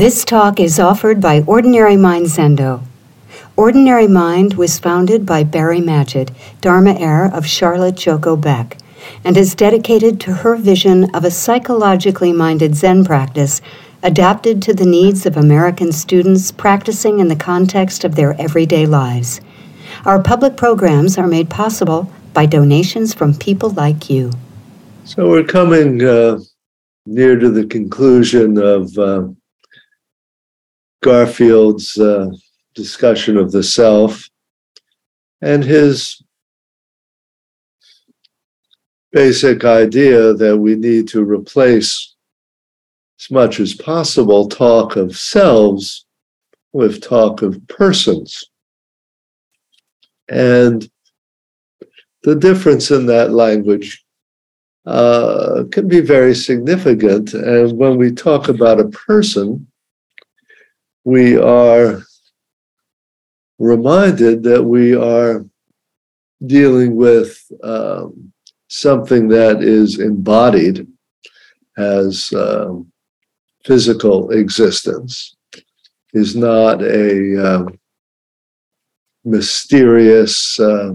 This talk is offered by Ordinary Mind Zendo. Ordinary Mind was founded by Barry Magid, Dharma heir of Charlotte Joko Beck, and is dedicated to her vision of a psychologically minded Zen practice adapted to the needs of American students practicing in the context of their everyday lives. Our public programs are made possible by donations from people like you. So we're coming uh, near to the conclusion of. Uh, Garfield's uh, discussion of the self and his basic idea that we need to replace as much as possible talk of selves with talk of persons. And the difference in that language uh, can be very significant. And when we talk about a person, we are reminded that we are dealing with um, something that is embodied as um, physical existence, is not a um, mysterious, uh,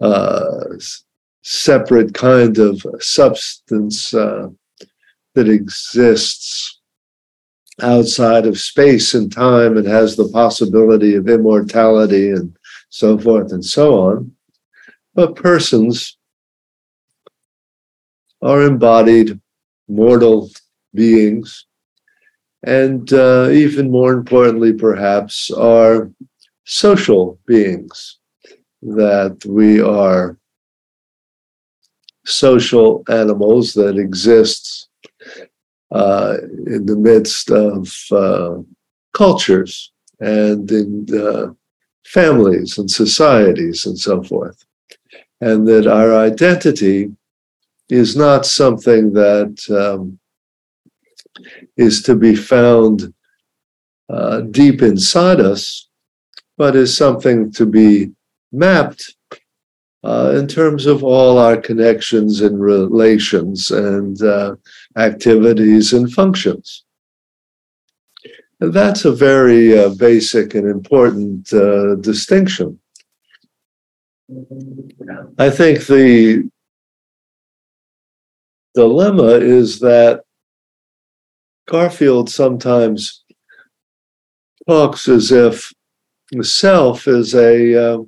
uh, separate kind of substance uh, that exists outside of space and time and has the possibility of immortality and so forth and so on. But persons are embodied mortal beings, and uh, even more importantly, perhaps, are social beings, that we are social animals that exist uh, in the midst of uh, cultures and in uh, families and societies and so forth. And that our identity is not something that um, is to be found uh, deep inside us, but is something to be mapped uh, in terms of all our connections and relations and uh, activities and functions. And that's a very uh, basic and important uh, distinction. I think the dilemma is that Garfield sometimes talks as if the self is a uh,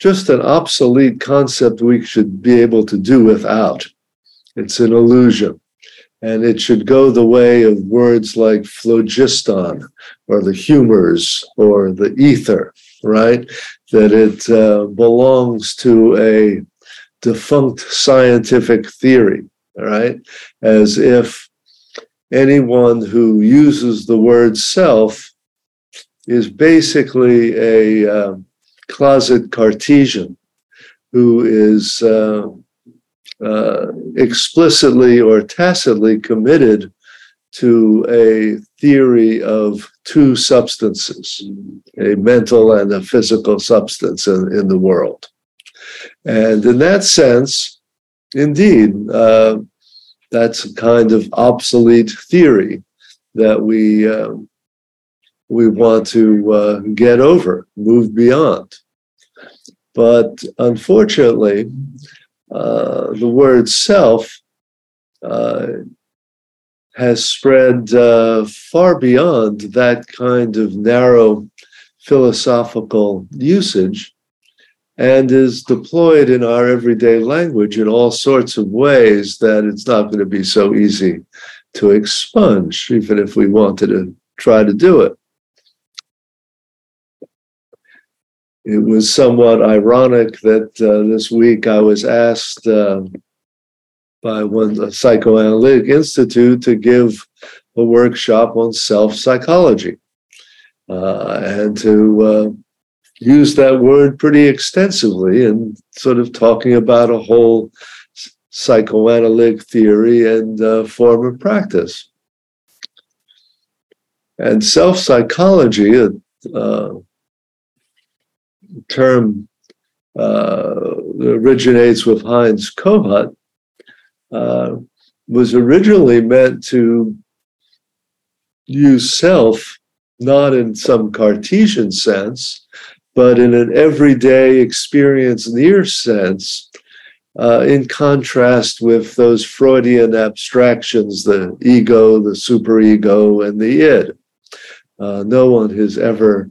just an obsolete concept we should be able to do without. It's an illusion. And it should go the way of words like phlogiston or the humors or the ether, right? That it uh, belongs to a defunct scientific theory, right? As if anyone who uses the word self is basically a uh, closet Cartesian who is uh, uh, explicitly or tacitly committed to a theory of two substances, a mental and a physical substance in, in the world. And in that sense, indeed, uh, that's a kind of obsolete theory that we um, we want to uh, get over, move beyond. But unfortunately, uh, the word self uh, has spread uh, far beyond that kind of narrow philosophical usage and is deployed in our everyday language in all sorts of ways that it's not going to be so easy to expunge, even if we wanted to try to do it. It was somewhat ironic that uh, this week I was asked uh, by one psychoanalytic institute to give a workshop on self psychology uh, and to uh, use that word pretty extensively and sort of talking about a whole psychoanalytic theory and uh, form of practice. And self psychology, uh, term uh, originates with Heinz Kohut, uh, was originally meant to use self not in some Cartesian sense, but in an everyday experience near sense, uh, in contrast with those Freudian abstractions, the ego, the superego, and the id. Uh, no one has ever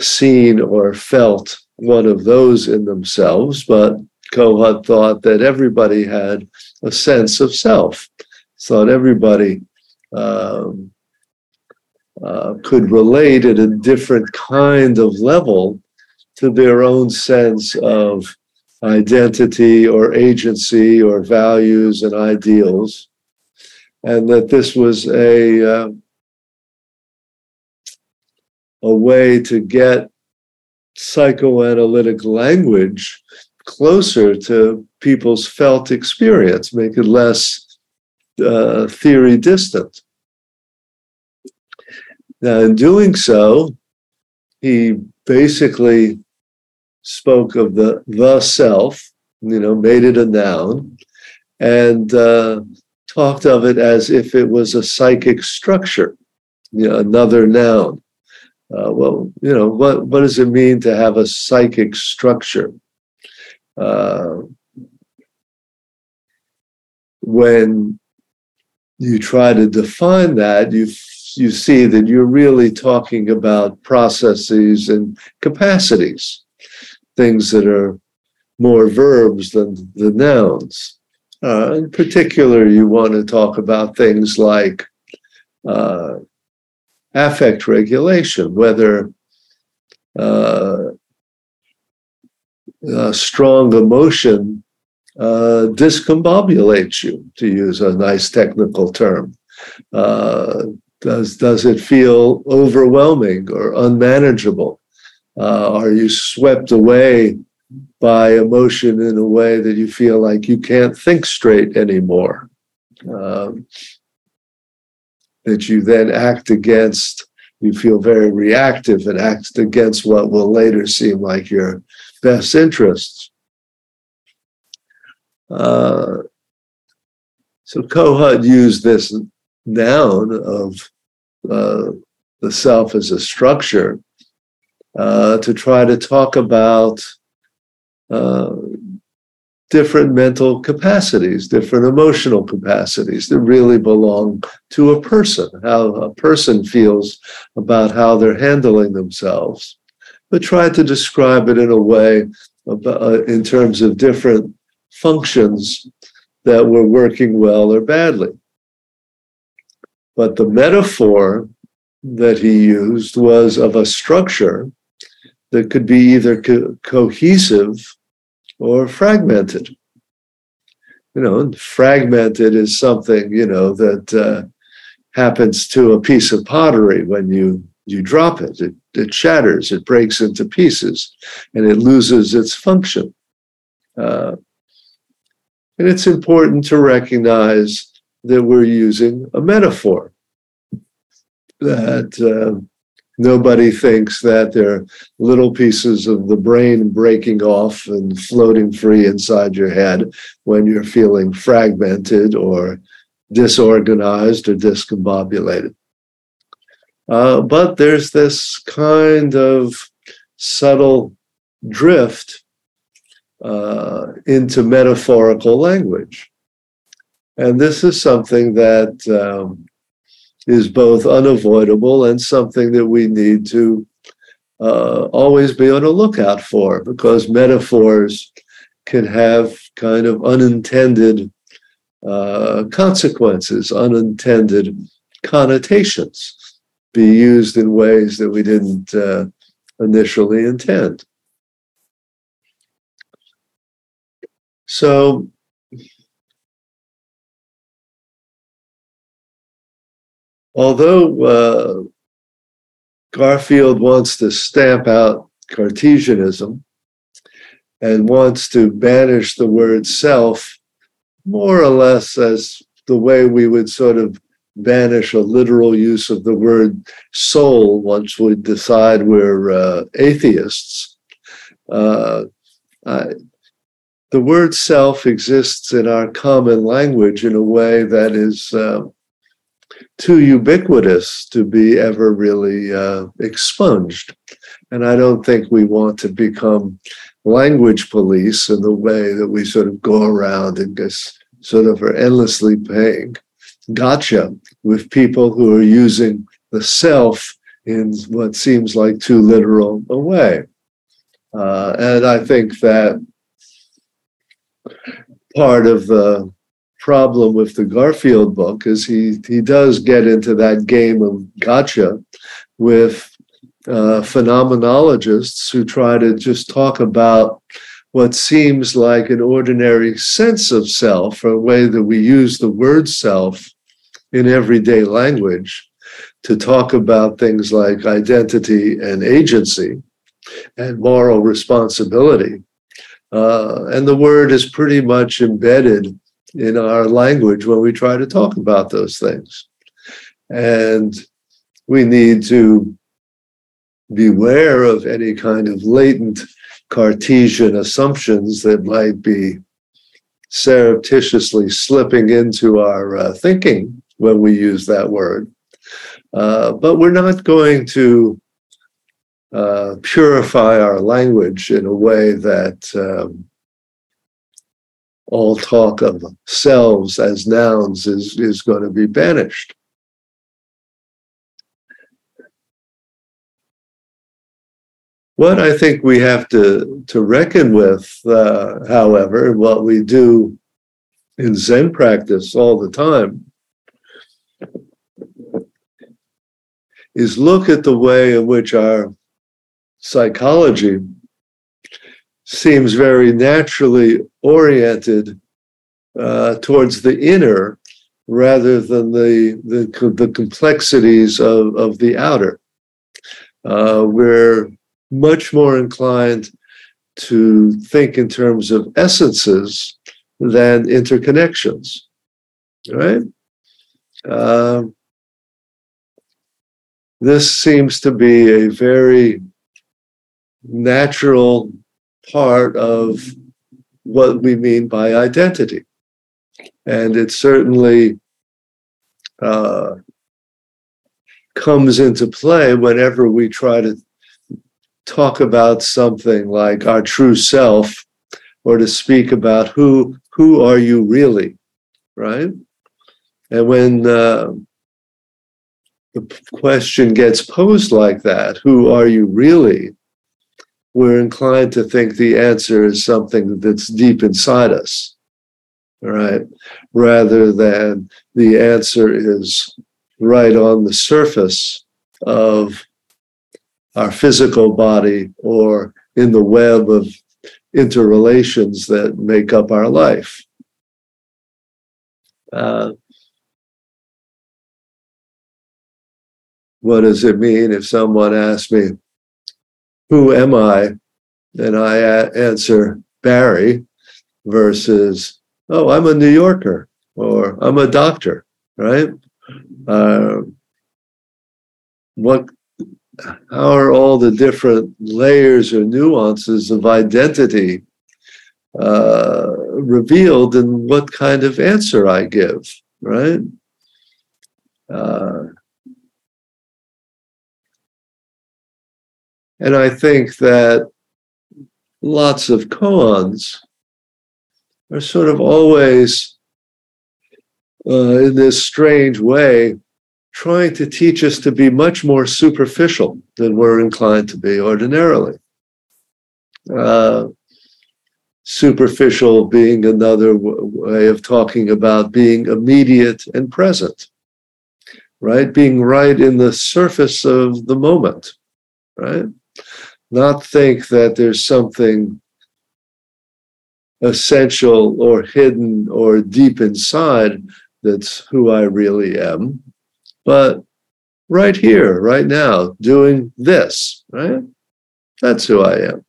seen or felt one of those in themselves, but Kohut thought that everybody had a sense of self. Thought everybody um, uh, could relate at a different kind of level to their own sense of identity or agency or values and ideals, and that this was a uh, a way to get psychoanalytic language closer to people's felt experience, make it less uh, theory distant. Now, in doing so, he basically spoke of the the self, you know, made it a noun, and uh, talked of it as if it was a psychic structure, you know, another noun. Uh, well, you know, what what does it mean to have a psychic structure? Uh, when you try to define that, you you see that you're really talking about processes and capacities things that are more verbs than the nouns. Uh, in particular, you want to talk about things like uh, affect regulation, whether uh, strong emotion uh, discombobulates you, to use a nice technical term. Uh, does, does it feel overwhelming or unmanageable? Uh, are you swept away by emotion in a way that you feel like you can't think straight anymore? Um, that you then act against, you feel very reactive and act against what will later seem like your best interests. Uh, so Kohut used this noun of uh, the self as a structure uh, to try to talk about uh, different mental capacities, different emotional capacities that really belong to a person, how a person feels about how they're handling themselves, but try to describe it in a way uh, in terms of different functions that were working well or badly. But the metaphor that he used was of a structure that could be either co- cohesive or fragmented. You know, fragmented is something you know that uh, happens to a piece of pottery when you you drop it. It it shatters. It breaks into pieces, and it loses its function. Uh, and it's important to recognize that we're using a metaphor that. Uh, Nobody thinks that they're little pieces of the brain breaking off and floating free inside your head when you're feeling fragmented or disorganized or discombobulated. Uh, but there's this kind of subtle drift uh, into metaphorical language. And this is something that um, is both unavoidable and something that we need to uh, always be on a lookout for because metaphors can have kind of unintended uh, consequences, unintended connotations, be used in ways that we didn't uh, initially intend. So, although uh, Garfield wants to stamp out Cartesianism and wants to banish the word self more or less as the way we would sort of banish a literal use of the word soul once we decide we're uh, atheists. Uh, I, the word self exists in our common language in a way that is uh, too ubiquitous to be ever really uh, expunged. And I don't think we want to become language police in the way that we sort of go around and just sort of are endlessly paying gotcha with people who are using the self in what seems like too literal a way. Uh, and I think that part of the problem with the Garfield book is he he does get into that game of gotcha with uh, phenomenologists who try to just talk about what seems like an ordinary sense of self, or a way that we use the word self in everyday language to talk about things like identity and agency and moral responsibility. Uh, and the word is pretty much embedded in our language when we try to talk about those things. And we need to beware of any kind of latent Cartesian assumptions that might be surreptitiously slipping into our uh, thinking when we use that word. Uh, but we're not going to uh, purify our language in a way that um, all talk of selves as nouns is, is going to be banished. What I think we have to, to reckon with, uh, however, what we do in Zen practice all the time, is look at the way in which our psychology seems very naturally oriented uh, towards the inner rather than the, the, the complexities of, of the outer. Uh, we're much more inclined to think in terms of essences than interconnections, right? Uh, this seems to be a very natural part of what we mean by identity. And it certainly uh, comes into play whenever we try to talk about something like our true self or to speak about who who are you really right and when uh, the question gets posed like that who are you really we're inclined to think the answer is something that's deep inside us, right? Rather than the answer is right on the surface of our physical body or in the web of interrelations that make up our life. Uh, what does it mean if someone asks me, who am I? And I answer Barry versus, oh, I'm a New Yorker or I'm a doctor, right? Uh, what, how are all the different layers or nuances of identity uh, revealed in what kind of answer I give, right? Uh, And I think that lots of koans are sort of always uh, in this strange way trying to teach us to be much more superficial than we're inclined to be ordinarily. Uh, superficial being another w- way of talking about being immediate and present, right? Being right in the surface of the moment, right? Not think that there's something essential or hidden or deep inside that's who I really am, but right here, right now, doing this, right? That's who I am.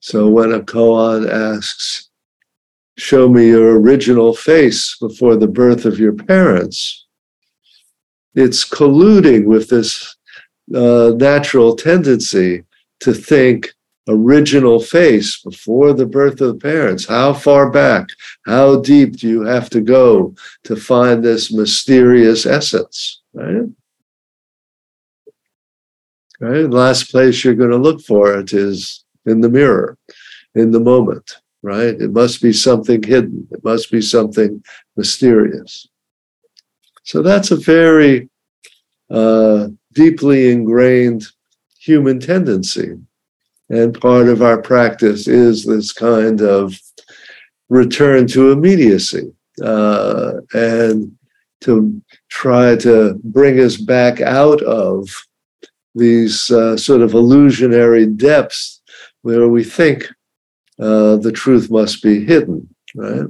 So when a koan asks, Show me your original face before the birth of your parents, it's colluding with this uh, natural tendency to think original face before the birth of the parents. How far back, how deep do you have to go to find this mysterious essence? Right? Right? Last place you're going to look for it is in the mirror, in the moment, right? It must be something hidden. It must be something mysterious. So that's a very uh, deeply ingrained human tendency. And part of our practice is this kind of return to immediacy uh, and to try to bring us back out of these uh, sort of illusionary depths where we think uh, the truth must be hidden, right?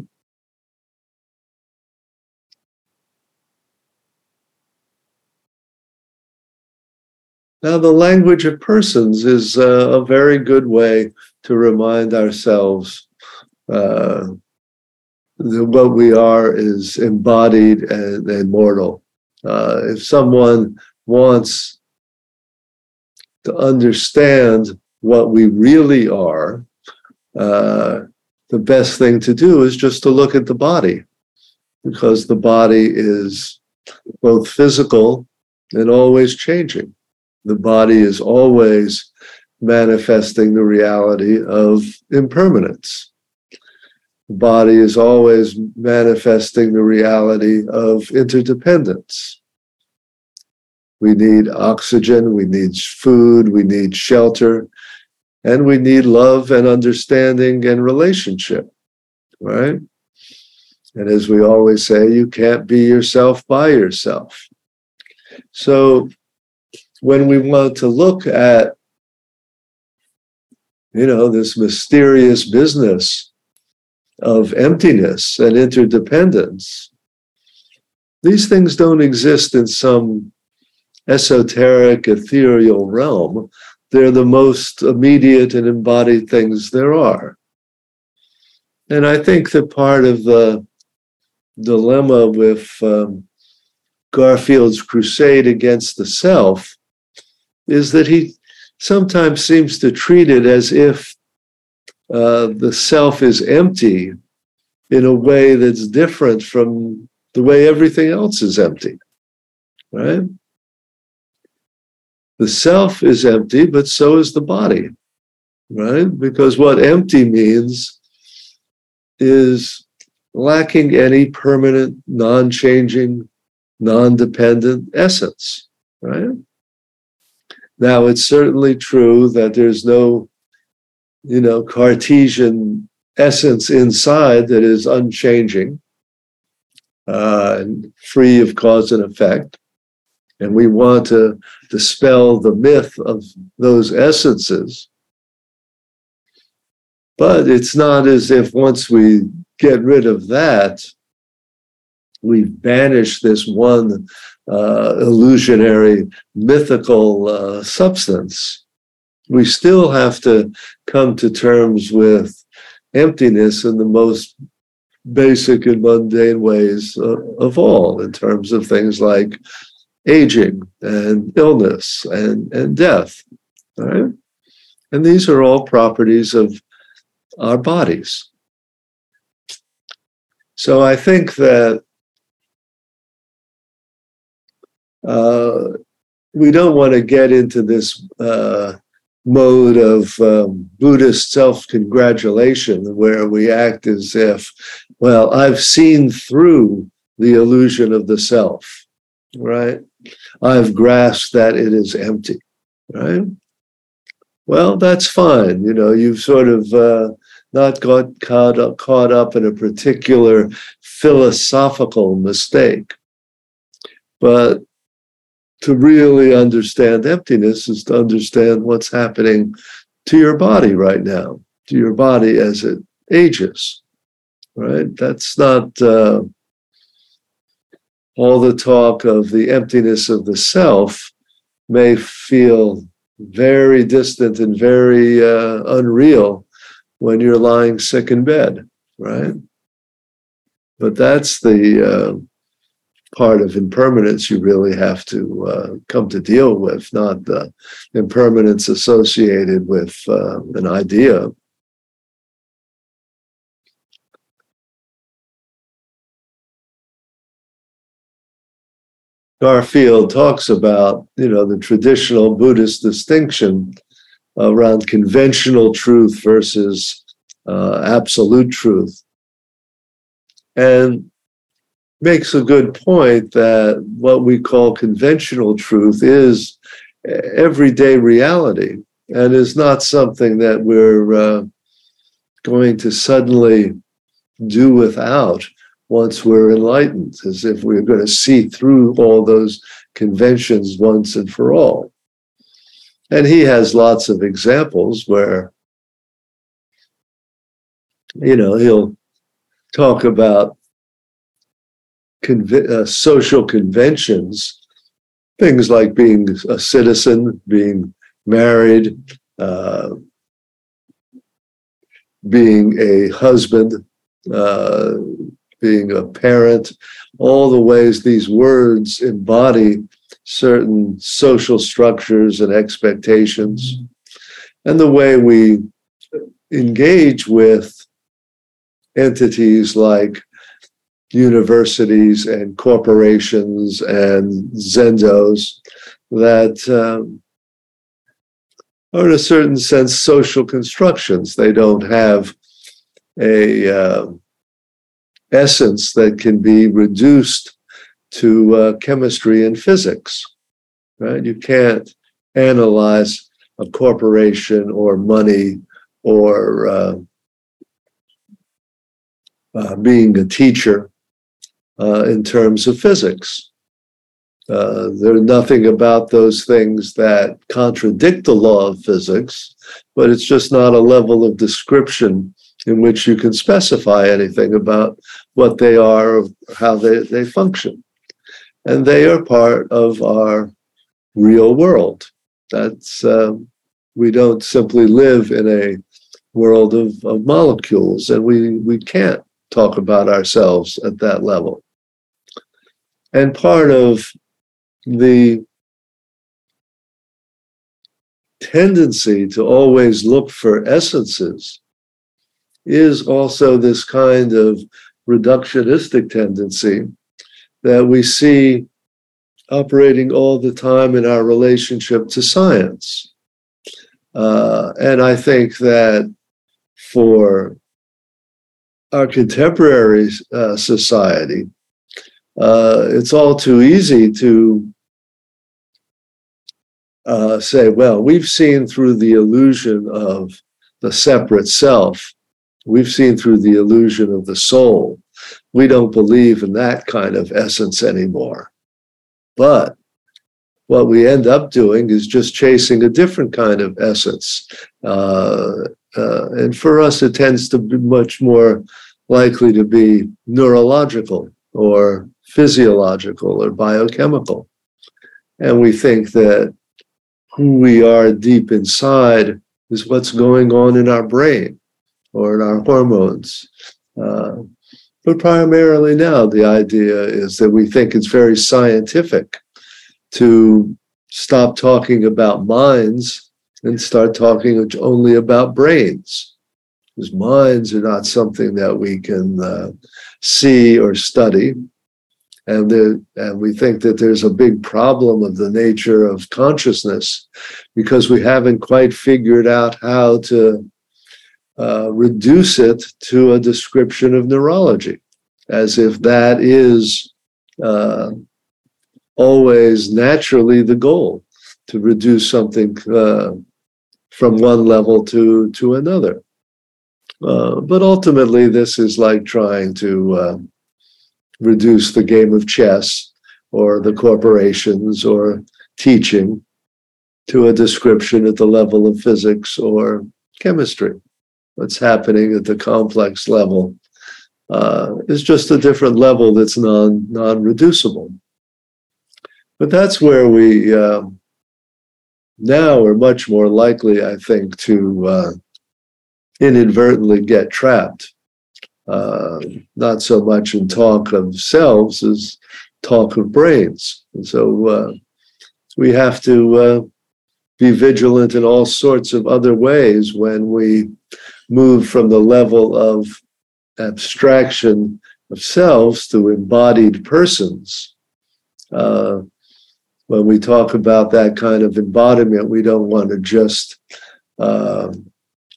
Now, the language of persons is uh, a very good way to remind ourselves uh, that what we are is embodied and, mortal. Uh, if someone wants to understand what we really are, uh, the best thing to do is just to look at the body, because the body is both physical and always changing the body is always manifesting the reality of impermanence. The body is always manifesting the reality of interdependence. We need oxygen, we need food, we need shelter, and we need love and understanding and relationship, right? And as we always say, you can't be yourself by yourself. So when we want to look at you know this mysterious business of emptiness and interdependence these things don't exist in some esoteric ethereal realm. They're the most immediate and embodied things there are. And i think that part of the dilemma with um, garfield's crusade against the self is that he sometimes seems to treat it as if uh, the self is empty in a way that's different from the way everything else is empty, right? The self is empty, but so is the body, right? Because what empty means is lacking any permanent, non changing, non dependent essence, right? Now, it's certainly true that there's no, you know, Cartesian essence inside that is unchanging uh, and free of cause and effect. And we want to dispel the myth of those essences. But it's not as if once we get rid of that, we banish this one uh, illusionary, mythical uh, substance. We still have to come to terms with emptiness in the most basic and mundane ways uh, of all, in terms of things like aging and illness and, and death. Right? And these are all properties of our bodies. So I think that uh, we don't want to get into this uh, mode of um, Buddhist self congratulation where we act as if, well, I've seen through the illusion of the self, right? I've grasped that it is empty, right? Well, that's fine. You know, you've sort of uh, not got caught up, caught up in a particular philosophical mistake. But to really understand emptiness is to understand what's happening to your body right now, to your body as it ages, right? That's not uh, all the talk of the emptiness of the self may feel very distant and very uh, unreal when you're lying sick in bed, right? But that's the uh, part of impermanence you really have to uh, come to deal with, not the impermanence associated with uh, an idea. Garfield talks about, you know, the traditional Buddhist distinction around conventional truth versus uh, absolute truth. And makes a good point that what we call conventional truth is everyday reality and is not something that we're uh, going to suddenly do without once we're enlightened, as if we're going to see through all those conventions once and for all. And he has lots of examples where, you know, he'll talk about conv- uh, social conventions, things like being a citizen, being married, uh, being a husband, uh, being a parent, all the ways these words embody certain social structures and expectations, and the way we engage with entities like universities and corporations and zendos that um, are in a certain sense social constructions. They don't have a uh, essence that can be reduced to uh, chemistry and physics. Right? You can't analyze a corporation or money or uh, uh, being a teacher uh, in terms of physics. Uh, there's nothing about those things that contradict the law of physics, but it's just not a level of description in which you can specify anything about what they are or how they, they function. And they are part of our real world. That's uh, we don't simply live in a world of, of molecules, and we, we can't talk about ourselves at that level. And part of the tendency to always look for essences is also this kind of reductionistic tendency that we see operating all the time in our relationship to science. Uh, and I think that for our contemporary uh, society, uh, it's all too easy to uh, say, well, we've seen through the illusion of the separate self, we've seen through the illusion of the soul. We don't believe in that kind of essence anymore. But what we end up doing is just chasing a different kind of essence. Uh, uh, and for us, it tends to be much more likely to be neurological or physiological or biochemical. And we think that who we are deep inside is what's going on in our brain or in our hormones. Uh, but primarily now, the idea is that we think it's very scientific to stop talking about minds and start talking only about brains. Because minds are not something that we can uh, see or study and and we think that there's a big problem of the nature of consciousness because we haven't quite figured out how to uh, reduce it to a description of neurology, as if that is uh, always naturally the goal to reduce something uh, from one level to to another. Uh, but ultimately, this is like trying to uh, reduce the game of chess or the corporations or teaching to a description at the level of physics or chemistry. What's happening at the complex level uh, is just a different level that's non non reducible. But that's where we uh, now are much more likely, I think, to uh, inadvertently get trapped uh, not so much in talk of selves as talk of brains. And so uh, we have to uh, be vigilant in all sorts of other ways when we move from the level of abstraction of selves to embodied persons. Uh, when we talk about that kind of embodiment, we don't want to just uh,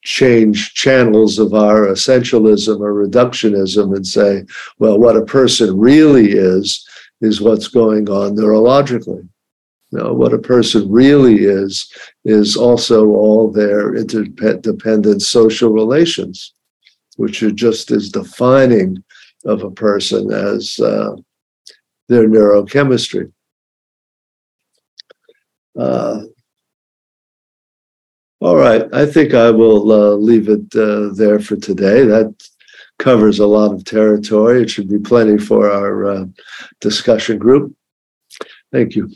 change channels of our essentialism or reductionism and say, well, what a person really is, is what's going on neurologically. No, what a person really is, is also all their interdependent social relations, which are just as defining of a person as uh, their neurochemistry. Uh, all right, I think I will uh, leave it uh, there for today. That covers a lot of territory. It should be plenty for our uh, discussion group. Thank you.